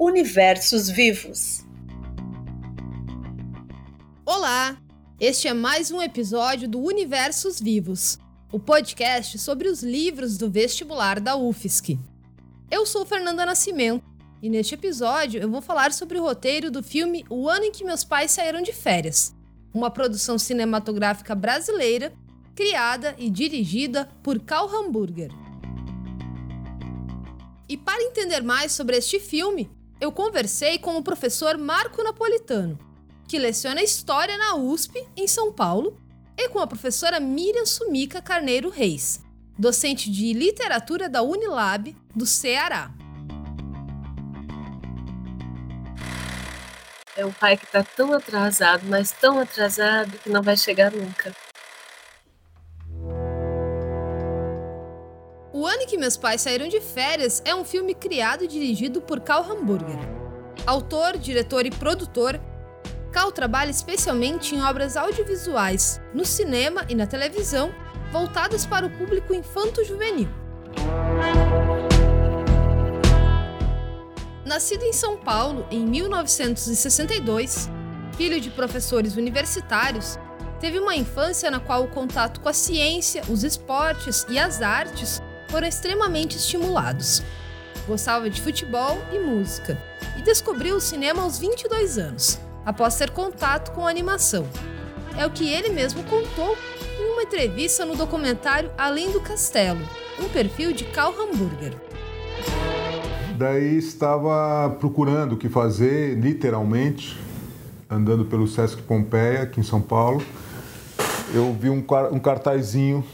Universos Vivos. Olá! Este é mais um episódio do Universos Vivos, o podcast sobre os livros do vestibular da UFSC. Eu sou Fernanda Nascimento e neste episódio eu vou falar sobre o roteiro do filme O Ano em que Meus Pais Saíram de Férias, uma produção cinematográfica brasileira criada e dirigida por Karl Hamburger. E para entender mais sobre este filme, eu conversei com o professor Marco Napolitano, que leciona História na USP, em São Paulo, e com a professora Miriam Sumica Carneiro Reis, docente de Literatura da Unilab, do Ceará. É um pai que está tão atrasado, mas tão atrasado que não vai chegar nunca. O ano em que meus pais saíram de férias é um filme criado e dirigido por Karl Hamburger. Autor, diretor e produtor, Cal trabalha especialmente em obras audiovisuais, no cinema e na televisão, voltadas para o público infanto-juvenil. Nascido em São Paulo em 1962, filho de professores universitários, teve uma infância na qual o contato com a ciência, os esportes e as artes foram extremamente estimulados. Gostava de futebol e música e descobriu o cinema aos 22 anos, após ter contato com animação. É o que ele mesmo contou em uma entrevista no documentário Além do Castelo, um perfil de Karl Hamburger. Daí estava procurando o que fazer, literalmente, andando pelo Sesc Pompeia, aqui em São Paulo. Eu vi um, um cartazinho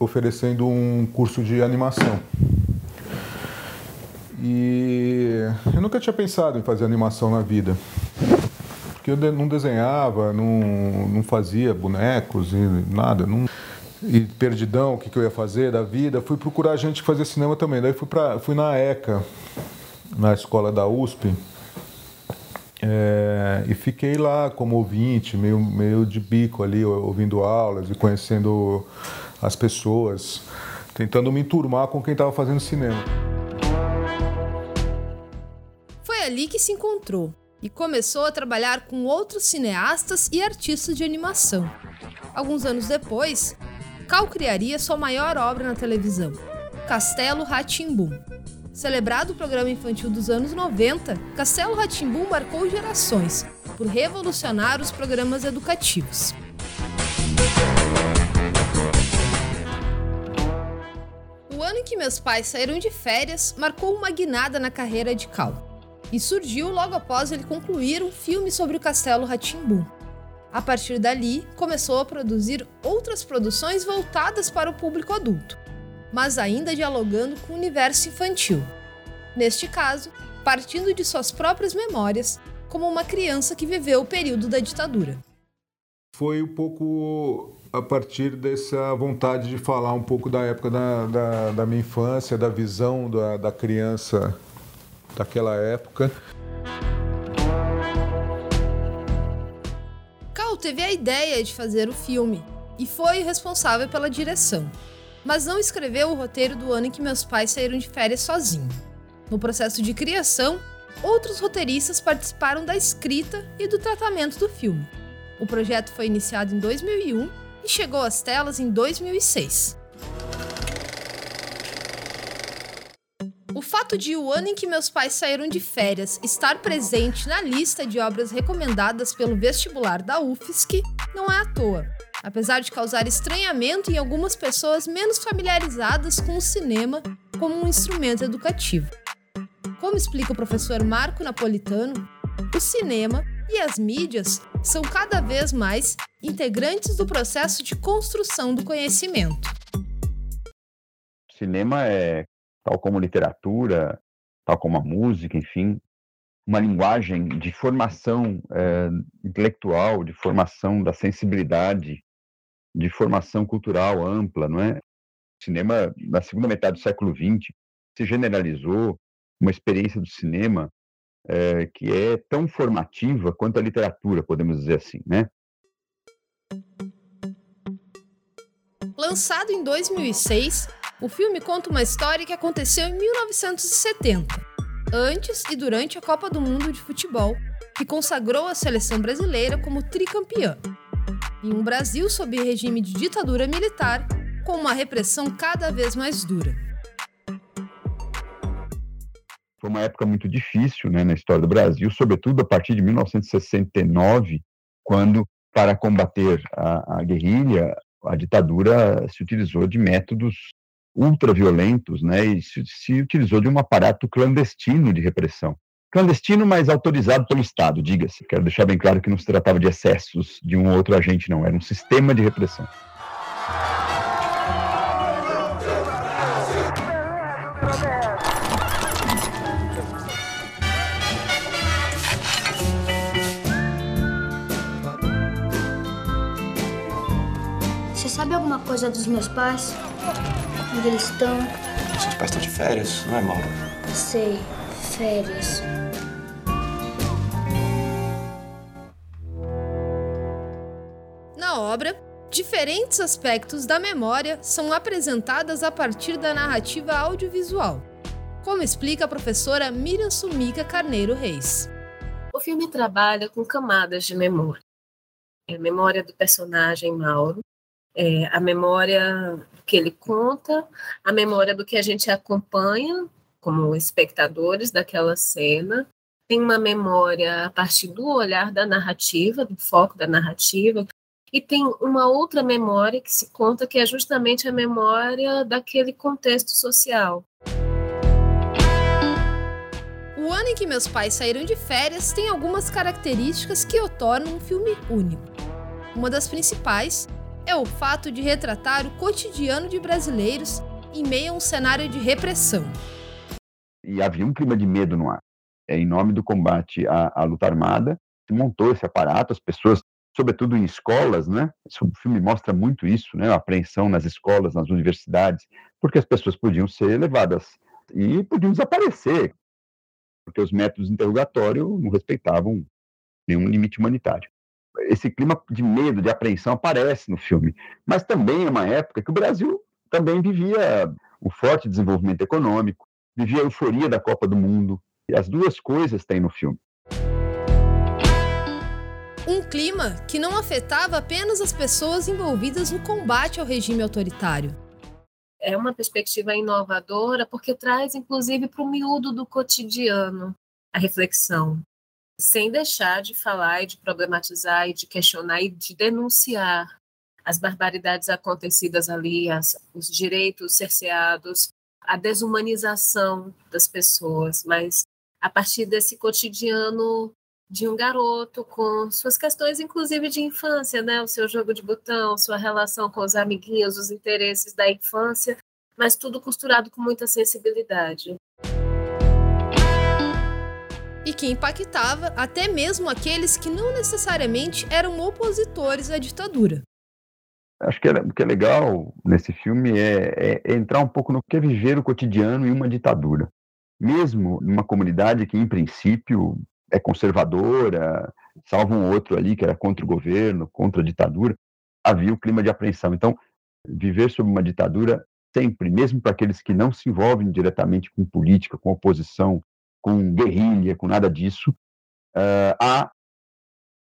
oferecendo um curso de animação. E eu nunca tinha pensado em fazer animação na vida. Porque eu não desenhava, não, não fazia bonecos e nada. Não... E perdidão, o que, que eu ia fazer da vida. Fui procurar gente que fazia cinema também. Daí fui, pra, fui na ECA, na escola da USP. É, e fiquei lá como ouvinte, meio, meio de bico ali, ouvindo aulas e conhecendo as pessoas, tentando me enturmar com quem estava fazendo cinema. Foi ali que se encontrou e começou a trabalhar com outros cineastas e artistas de animação. Alguns anos depois, Cal criaria sua maior obra na televisão, Castelo Ratimbum. Celebrado o programa infantil dos anos 90, Castelo Ratimbum marcou gerações por revolucionar os programas educativos. Que meus pais saíram de férias marcou uma guinada na carreira de Cal e surgiu logo após ele concluir um filme sobre o Castelo Ratimbum. A partir dali, começou a produzir outras produções voltadas para o público adulto, mas ainda dialogando com o universo infantil. Neste caso, partindo de suas próprias memórias, como uma criança que viveu o período da ditadura. Foi um pouco a partir dessa vontade de falar um pouco da época da, da, da minha infância, da visão da, da criança daquela época. Cal teve a ideia de fazer o filme e foi responsável pela direção, mas não escreveu o roteiro do ano em que meus pais saíram de férias sozinho. No processo de criação, outros roteiristas participaram da escrita e do tratamento do filme. O projeto foi iniciado em 2001 e chegou às telas em 2006. O fato de o ano em que meus pais saíram de férias estar presente na lista de obras recomendadas pelo vestibular da UFSC não é à toa, apesar de causar estranhamento em algumas pessoas menos familiarizadas com o cinema como um instrumento educativo. Como explica o professor Marco Napolitano, o cinema e as mídias são cada vez mais integrantes do processo de construção do conhecimento. Cinema é tal como literatura, tal como a música, enfim, uma linguagem de formação é, intelectual, de formação da sensibilidade, de formação cultural ampla, não é? O cinema, na segunda metade do século XX, se generalizou uma experiência do cinema é, que é tão formativa quanto a literatura, podemos dizer assim, né? Lançado em 2006, o filme conta uma história que aconteceu em 1970. antes e durante a Copa do Mundo de Futebol, que consagrou a seleção brasileira como tricampeã. Em um Brasil sob regime de ditadura militar, com uma repressão cada vez mais dura. Uma época muito difícil né, na história do Brasil, sobretudo a partir de 1969, quando, para combater a, a guerrilha, a ditadura se utilizou de métodos ultraviolentos né, e se, se utilizou de um aparato clandestino de repressão. Clandestino, mas autorizado pelo Estado, diga-se. Quero deixar bem claro que não se tratava de excessos de um ou outro agente, não. Era um sistema de repressão. Coisa dos meus pais? Onde eles estão? Seus pais estão de férias, não é, Mauro? Sei, férias. Na obra, diferentes aspectos da memória são apresentadas a partir da narrativa audiovisual, como explica a professora Miriam Sumica Carneiro Reis. O filme trabalha com camadas de memória. É a memória do personagem Mauro, é, a memória que ele conta, a memória do que a gente acompanha como espectadores daquela cena, tem uma memória a partir do olhar da narrativa, do foco da narrativa, e tem uma outra memória que se conta que é justamente a memória daquele contexto social. O ano em que meus pais saíram de férias tem algumas características que o tornam um filme único. Uma das principais é o fato de retratar o cotidiano de brasileiros em meio a um cenário de repressão. E havia um clima de medo no ar. É, em nome do combate à, à luta armada, se montou esse aparato, as pessoas, sobretudo em escolas, né? O filme mostra muito isso, né? A apreensão nas escolas, nas universidades, porque as pessoas podiam ser levadas e podiam desaparecer, porque os métodos de interrogatório não respeitavam nenhum limite humanitário esse clima de medo, de apreensão aparece no filme. Mas também é uma época que o Brasil também vivia um forte desenvolvimento econômico, vivia a euforia da Copa do Mundo. E as duas coisas tem no filme. Um clima que não afetava apenas as pessoas envolvidas no combate ao regime autoritário. É uma perspectiva inovadora porque traz, inclusive, para o miúdo do cotidiano a reflexão sem deixar de falar e de problematizar e de questionar e de denunciar as barbaridades acontecidas ali, as, os direitos cerceados, a desumanização das pessoas, mas a partir desse cotidiano de um garoto com suas questões, inclusive de infância, né? O seu jogo de botão, sua relação com os amiguinhos, os interesses da infância, mas tudo costurado com muita sensibilidade e que impactava até mesmo aqueles que não necessariamente eram opositores à ditadura. Acho que é, o que é legal nesse filme é, é, entrar um pouco no que é viver o cotidiano em uma ditadura. Mesmo numa comunidade que, em princípio, é conservadora, salvo um outro ali que era contra o governo, contra a ditadura, havia o clima de apreensão. Então, viver sob uma ditadura sempre, mesmo para aqueles que não se envolvem diretamente com política, com oposição, com guerrilha, com nada disso, uh, há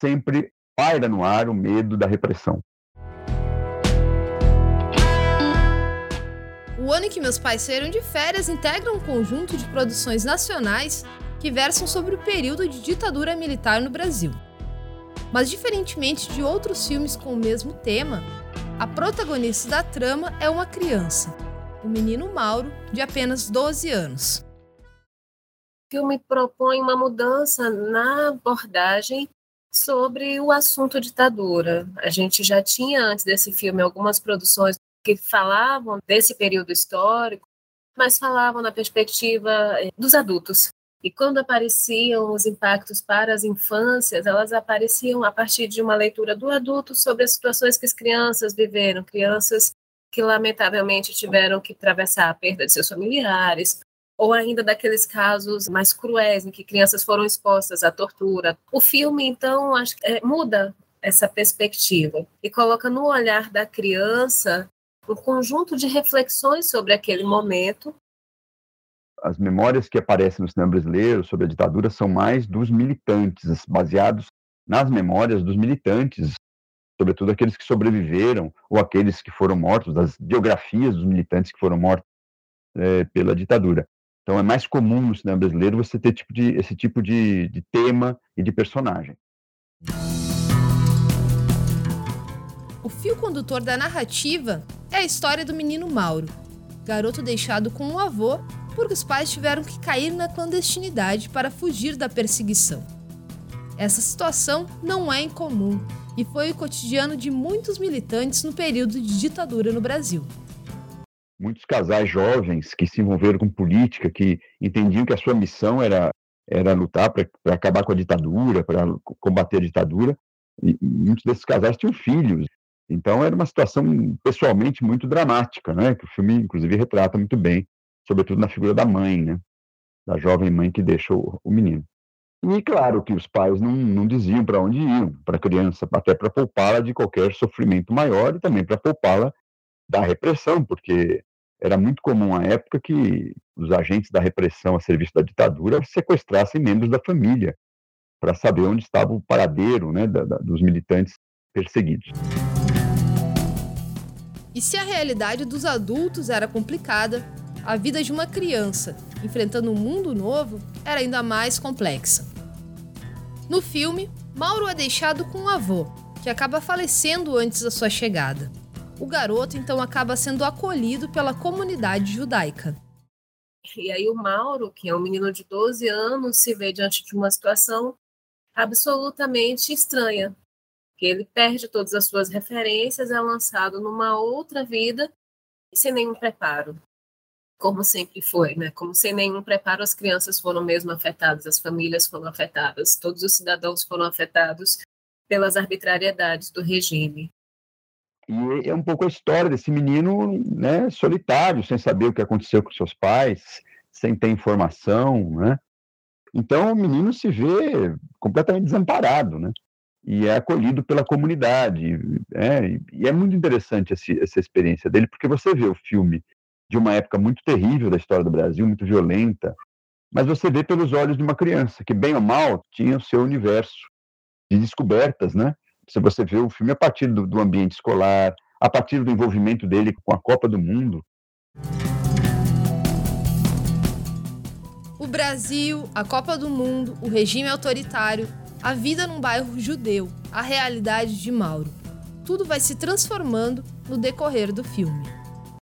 sempre paira no ar o medo da repressão. O ano em que meus pais saíram de férias integra um conjunto de produções nacionais que versam sobre o período de ditadura militar no Brasil. Mas, diferentemente de outros filmes com o mesmo tema, a protagonista da trama é uma criança, o menino Mauro, de apenas 12 anos filme propõe uma mudança na abordagem sobre o assunto ditadura. A gente já tinha antes desse filme algumas produções que falavam desse período histórico, mas falavam na perspectiva eh, dos adultos. E quando apareciam os impactos para as infâncias, elas apareciam a partir de uma leitura do adulto sobre as situações que as crianças viveram, crianças que lamentavelmente tiveram que atravessar a perda de seus familiares, ou ainda daqueles casos mais cruéis em que crianças foram expostas à tortura. O filme, então, acho, é, muda essa perspectiva e coloca no olhar da criança um conjunto de reflexões sobre aquele momento. as memórias que aparecem no cinema brasileiro sobre a ditadura são mais dos militantes, baseados nas memórias dos militantes, sobretudo aqueles que sobreviveram ou aqueles que foram mortos, das biografias dos militantes que foram mortos é, pela ditadura. Então é mais comum no cinema brasileiro você ter tipo de, esse tipo de, de tema e de personagem. O fio condutor da narrativa é a história do menino Mauro, garoto deixado com o avô porque os pais tiveram que cair na clandestinidade para fugir da perseguição. Essa situação não é incomum e foi o cotidiano de muitos militantes no período de ditadura no Brasil. Muitos casais jovens que se envolveram com política, que entendiam que a sua missão era, era lutar para acabar com a ditadura, para combater a ditadura, e muitos desses casais tinham filhos. Então era uma situação pessoalmente muito dramática, né? Que o filme inclusive retrata muito bem sobretudo na figura da mãe, né? Da jovem mãe que deixa o, o menino. E claro que os pais não, não diziam para onde iam, para a criança, até para poupá-la de qualquer sofrimento maior e também para poupá-la da repressão, porque era muito comum à época que os agentes da repressão a serviço da ditadura sequestrassem membros da família para saber onde estava o paradeiro né, da, da, dos militantes perseguidos. E se a realidade dos adultos era complicada, a vida de uma criança enfrentando um mundo novo era ainda mais complexa. No filme, Mauro é deixado com um avô, que acaba falecendo antes da sua chegada. O garoto então acaba sendo acolhido pela comunidade judaica. E aí o Mauro, que é um menino de 12 anos, se vê diante de uma situação absolutamente estranha, que ele perde todas as suas referências, é lançado numa outra vida sem nenhum preparo como sempre foi, né? Como sem nenhum preparo, as crianças foram mesmo afetadas, as famílias foram afetadas, todos os cidadãos foram afetados pelas arbitrariedades do regime. E é um pouco a história desse menino, né, solitário, sem saber o que aconteceu com seus pais, sem ter informação, né? Então o menino se vê completamente desamparado, né? E é acolhido pela comunidade, é, e é muito interessante esse, essa experiência dele, porque você vê o filme de uma época muito terrível da história do Brasil, muito violenta, mas você vê pelos olhos de uma criança que, bem ou mal, tinha o seu universo de descobertas, né? Se você vê o filme a partir do, do ambiente escolar, a partir do envolvimento dele com a Copa do Mundo. O Brasil, a Copa do Mundo, o regime autoritário, a vida num bairro judeu, a realidade de Mauro. Tudo vai se transformando no decorrer do filme.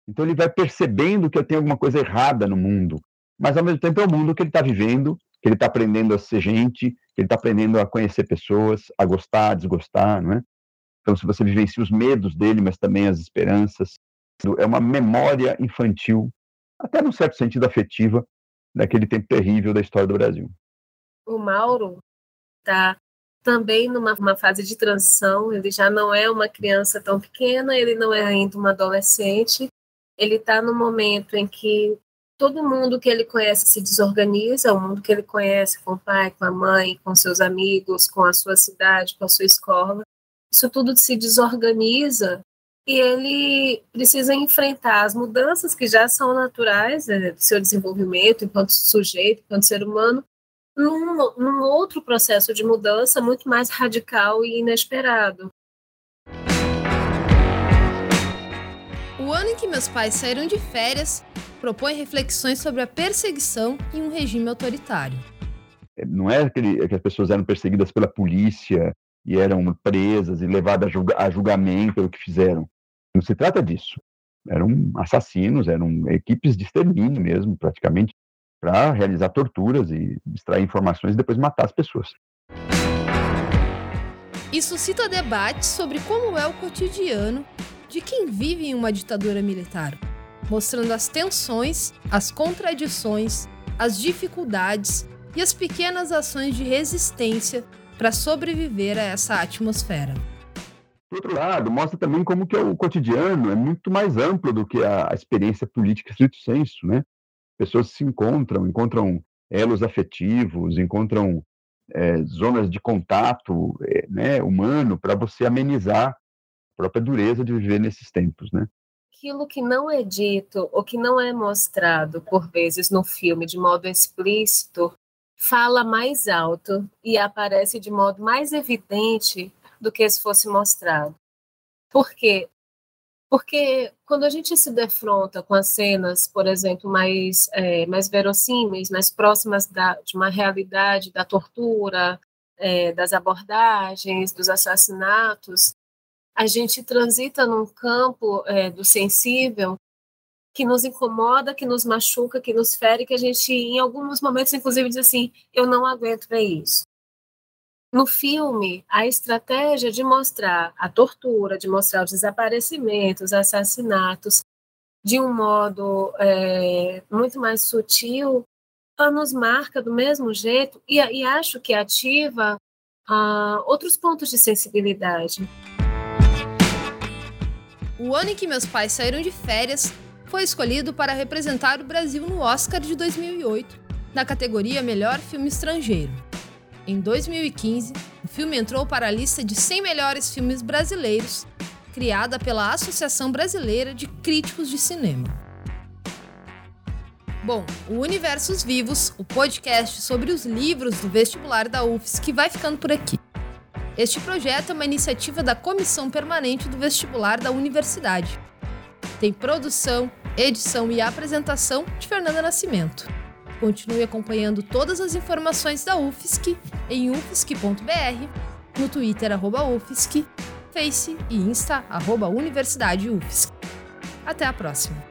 Então ele vai percebendo que tem alguma coisa errada no mundo, mas ao mesmo tempo é o mundo que ele está vivendo, que ele está aprendendo a ser gente, que ele está aprendendo a conhecer pessoas, a gostar, a desgostar, não é? Então se você vivencia os medos dele, mas também as esperanças, é uma memória infantil, até num certo sentido afetiva, daquele tempo terrível da história do Brasil. O Mauro está também numa fase de transição, ele já não é uma criança tão pequena, ele não é ainda uma adolescente, ele está no momento em que todo mundo que ele conhece se desorganiza, o mundo que ele conhece com o pai, com a mãe, com seus amigos, com a sua cidade, com a sua escola, isso tudo se desorganiza e ele precisa enfrentar as mudanças que já são naturais né, do seu desenvolvimento enquanto sujeito, enquanto ser humano, num, num outro processo de mudança muito mais radical e inesperado. O ano em que meus pais saíram de férias propõe reflexões sobre a perseguição em um regime autoritário. Não é que as pessoas eram perseguidas pela polícia e eram presas e levadas a, julga, a julgamento pelo que fizeram. Não se trata disso. Eram assassinos, eram equipes de extermínio mesmo, praticamente, para realizar torturas e extrair informações e depois matar as pessoas. Isso suscita debates sobre como é o cotidiano de quem vive em uma ditadura militar, mostrando as tensões, as contradições, as dificuldades e as pequenas ações de resistência para sobreviver a essa atmosfera. Por outro lado, mostra também como que é o cotidiano é muito mais amplo do que a, experiência política estrito senso, né? Pessoas se encontram, encontram elos afetivos, encontram é, zonas de contato é, né, humano para você amenizar própria dureza de viver nesses tempos, né? Aquilo que não é dito ou que não é mostrado, por vezes, no filme de modo explícito, fala mais alto e aparece de modo mais evidente do que se fosse mostrado. Por quê? Porque quando a gente se defronta com as cenas, por exemplo, mais, é, mais verossímeis, mais próximas da, de uma realidade da tortura, é, das abordagens, dos assassinatos, a gente transita num campo é, do sensível que nos incomoda, que nos machuca, que nos fere, que a gente, em alguns momentos, inclusive, diz assim: eu não aguento ver isso. No filme, a estratégia de mostrar a tortura, de mostrar os desaparecimentos, os assassinatos, de um modo é, muito mais sutil, nos marca do mesmo jeito e, e acho que ativa uh, outros pontos de sensibilidade. O ano em que meus pais saíram de férias foi escolhido para representar o Brasil no Oscar de 2008, na categoria Melhor Filme Estrangeiro. Em 2015, o filme entrou para a lista de 100 melhores filmes brasileiros, criada pela Associação Brasileira de Críticos de Cinema. Bom, o Universos Vivos, o podcast sobre os livros do vestibular da UFSC, vai ficando por aqui. Este projeto é uma iniciativa da Comissão Permanente do Vestibular da Universidade. Tem produção, edição e apresentação de Fernanda Nascimento. Continue acompanhando todas as informações da UFSC em ufsc.br, no Twitter arroba UFSC, Face e Insta arroba Universidade UFSC. Até a próxima!